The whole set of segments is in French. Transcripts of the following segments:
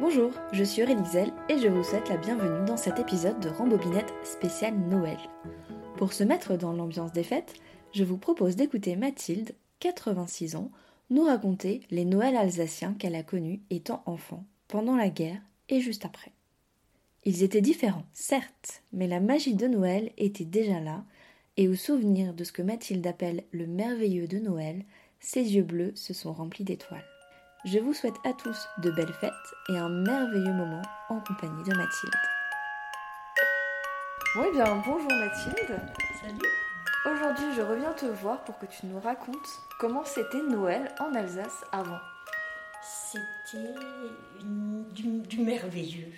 Bonjour, je suis Aurélie et je vous souhaite la bienvenue dans cet épisode de Rambobinette spécial Noël. Pour se mettre dans l'ambiance des fêtes, je vous propose d'écouter Mathilde, 86 ans, nous raconter les Noëls alsaciens qu'elle a connus étant enfant, pendant la guerre et juste après. Ils étaient différents, certes, mais la magie de Noël était déjà là, et au souvenir de ce que Mathilde appelle le merveilleux de Noël, ses yeux bleus se sont remplis d'étoiles. Je vous souhaite à tous de belles fêtes et un merveilleux moment en compagnie de Mathilde. Bon, eh bien, bonjour Mathilde. Salut. Aujourd'hui, je reviens te voir pour que tu nous racontes comment c'était Noël en Alsace avant. C'était du, du, merveilleux.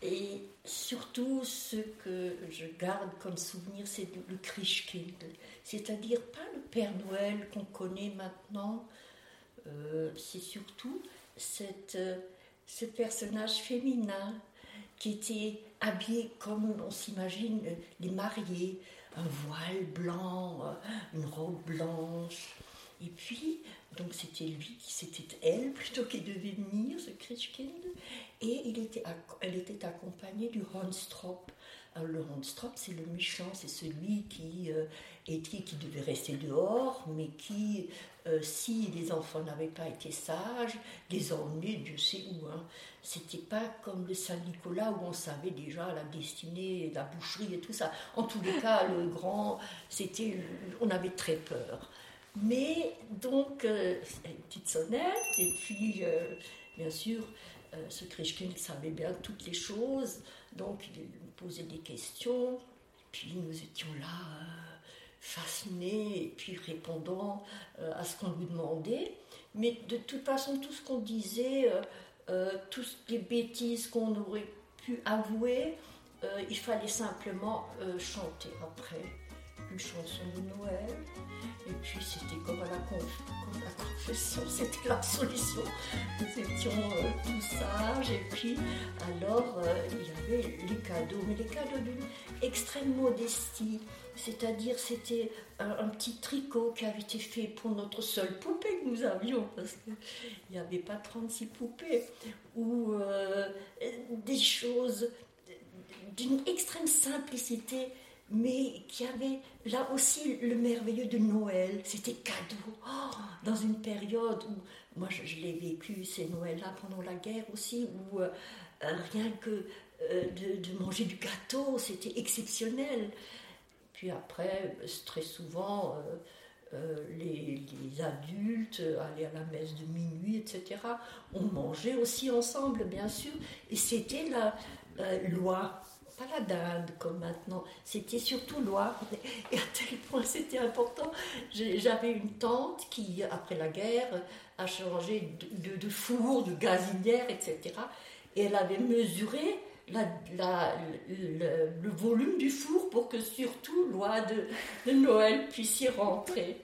Et surtout, ce que je garde comme souvenir, c'est le Christkind. C'est-à-dire pas le Père Noël qu'on connaît maintenant, euh, c'est surtout cette, euh, ce personnage féminin qui était habillé comme on s'imagine euh, les mariés, un voile blanc, une robe blanche. Et puis, donc c'était lui, c'était elle plutôt qui devait venir, ce Christkind. Et il était, elle était accompagnée du Hornstrop. Le Hornstrop, c'est le méchant, c'est celui qui, était, qui devait rester dehors, mais qui euh, si les enfants n'avaient pas été sages, les emmener Dieu sait où. Hein. C'était pas comme le Saint-Nicolas où on savait déjà la destinée, la boucherie et tout ça. En tous les cas, le grand, c'était, on avait très peur. Mais donc, euh, une petite sonnette, et puis, euh, bien sûr, ce Krishkin savait bien toutes les choses, donc il nous posait des questions, puis nous étions là fasciné et puis répondant euh, à ce qu'on lui demandait. Mais de toute façon, tout ce qu'on disait, euh, euh, toutes les bêtises qu'on aurait pu avouer, il fallait simplement chanter après une chanson de Noël. Et puis c'était comme à la, confession, c'était la solution. Nous étions tous sages. Et puis alors il y avait les cadeaux, mais les cadeaux d'une extrême modestie. C'est-à-dire, c'était un, petit tricot qui avait été fait pour notre seule poupée que nous avions, parce qu'il n'y avait pas 36 poupées, ou euh, des choses d'une extrême simplicité, mais qui avait là aussi le merveilleux de Noël. C'était cadeau, oh, dans une période où, moi je, l'ai vécu, ces Noëls-là pendant la guerre aussi, où euh, rien que euh, de, manger du gâteau, c'était exceptionnel. Puis après, très souvent, euh, euh, les, adultes allaient à la messe de minuit, etc. On mangeait aussi ensemble, bien sûr. Et c'était la loi, pas la dinde comme maintenant, c'était surtout loi. Et à tel point c'était important. J'avais une tante qui, après la guerre, a changé de, de four, de gazinière, etc. Et elle avait mesuré la, le, volume du four pour que surtout loi de, Noël puisse y rentrer.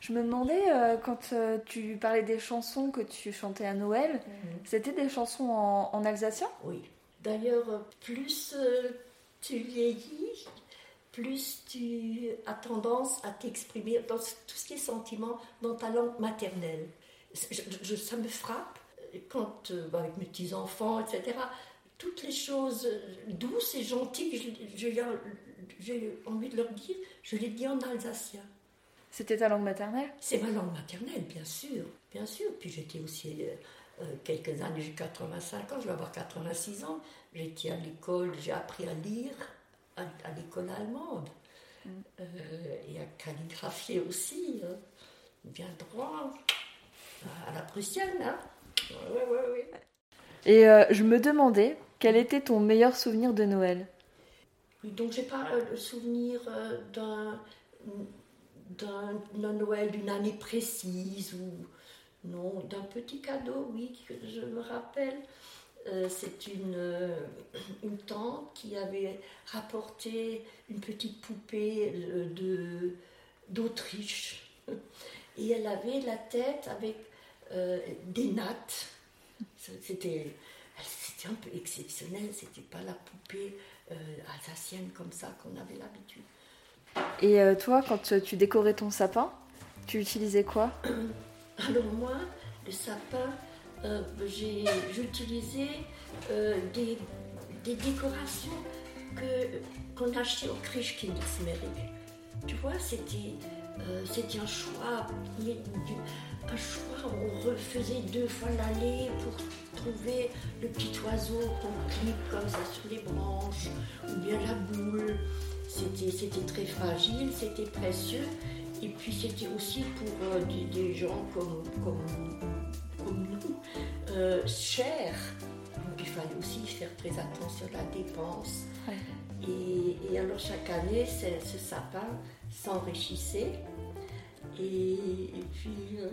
Je me demandais, euh, quand euh, tu parlais des chansons que tu chantais à Noël, mhm. c'était des chansons en, alsacien? Oui. D'ailleurs, plus euh, tu vieillis, plus tu as tendance à t'exprimer dans tout ce qui est sentiment dans ta langue maternelle. Je, ça me frappe quand, bah, avec mes petits-enfants, etc., toutes les choses douces et gentilles j'ai envie de leur dire, je les dis en alsacien. C'était ta langue maternelle? C'est ma langue maternelle, bien sûr, bien sûr. Puis j'étais aussi euh, euh, quelques années, j'ai 85 ans, je vais avoir 86 ans. J'étais à l'école, j'ai appris à lire à, l'école allemande mm. euh, et à calligraphier aussi, hein. bien droit, à la prussienne. Hein. Ouais, ouais, ouais. Et je me demandais, quel était ton meilleur souvenir de Noël? Donc j'ai pas le souvenir euh, d'un, d'un, Noël d'une année précise ou non d'un petit cadeau, oui, que je me rappelle. Euh, c'est une, euh, une tante qui avait rapporté une petite poupée de, d'Autriche. Et elle avait la tête avec des nattes. C'était c'était un peu exceptionnel, c'était pas la poupée euh, alsacienne comme ça qu'on avait l'habitude. Et euh, toi, quand tu décorais ton sapin, tu utilisais quoi? Alors moi, le sapin, euh, j'utilisais euh, des, décorations qu'on achetait au Christkindlesmerk. Tu vois, c'était, euh, un choix, un choix, on refaisait deux fois l'aller pour trouver le petit oiseau qu'on clique comme ça sur les branches, ou bien la boule. C'était très fragile, c'était précieux, et puis c'était aussi pour euh, des, des gens comme, comme, comme nous, euh, cher. Donc il fallait aussi faire très attention à la dépense. Ouais. Et, et alors chaque année, ce, sapin s'enrichissait. Et, et puis, euh,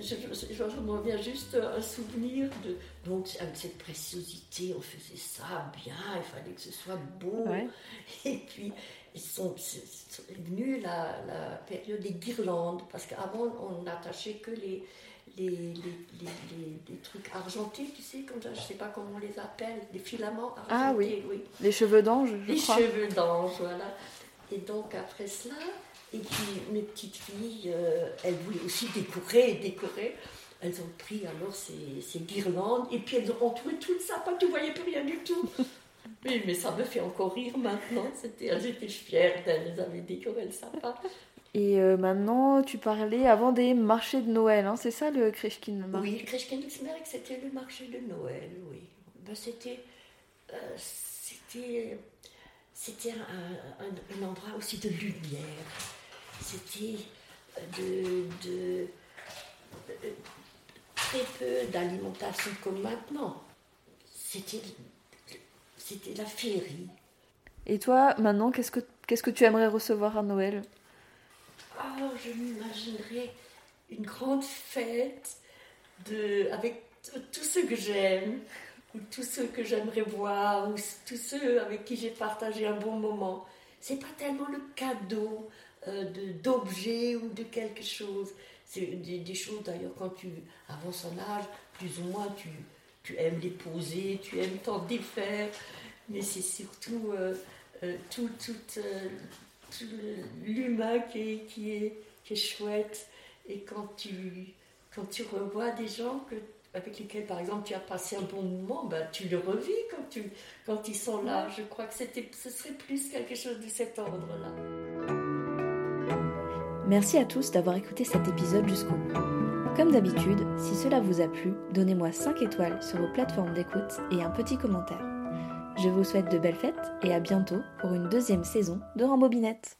je, je, je- je m'en viens juste un souvenir de. Donc, avec cette préciosité, on faisait ça bien, il fallait que ce soit beau. Ouais. Et puis, ils sont, c'est venu la, la période des guirlandes, parce qu'avant, on n'attachait que les, les, les, les, les- les trucs argentés, tu sais, comme ça, je ne sais pas comment on les appelle, les filaments argentés. Ah oui. Les cheveux d'ange, je Les crois. cheveux d'ange, voilà. Et donc après cela, et puis mes petites filles, euh, elles voulaient aussi décorer et décorer. Elles ont pris alors ces, ces guirlandes et puis elles ont entouré tout le sapin, tu voyais plus rien du tout. Oui, mais ça me fait encore rire maintenant. C'était, fières d'elles, elles avaient décoré le sapin. Et euh, maintenant, tu parlais avant des marchés de Noël, hein, c'est ça le Krishkin Oui, le Christkindlesmerk, c'était le marché de Noël, oui. Ben, c'était, euh, c'était, c'était un, un- un endroit aussi de lumière. C'était de, de- de- très peu d'alimentation comme maintenant. C'était, c'était la féerie. Et toi, maintenant, qu'est-ce que, qu'est-ce que tu aimerais recevoir à Noël? Oh, je m'imaginerais une grande fête de, avec tous ceux que j'aime, ou tous ceux que j'aimerais voir, ou tous ceux avec qui j'ai partagé un bon moment. C'est pas tellement le cadeau euh, de- d'objets ou de quelque chose. C'est des, des choses d'ailleurs quand tu avances en âge, plus ou moins tu, tu aimes les poser, tu aimes t'en défaire, mais c'est surtout euh, euh, tout, tout, euh, tout l'humain qui est, qui, est, qui est chouette. Et quand tu, quand tu revois des gens que, avec lesquels, par exemple, tu as passé un bon moment, ben, tu le revis quand, tu, quand ils sont là. Je crois que c'était, ce serait plus quelque chose de cet ordre-là. Merci à tous d'avoir écouté cet épisode jusqu'au bout. Comme d'habitude, si cela vous a plu, donnez-moi 5 étoiles sur vos plateformes d'écoute et un petit commentaire. Je vous souhaite de belles fêtes et à bientôt pour une deuxième saison de Rambobinette.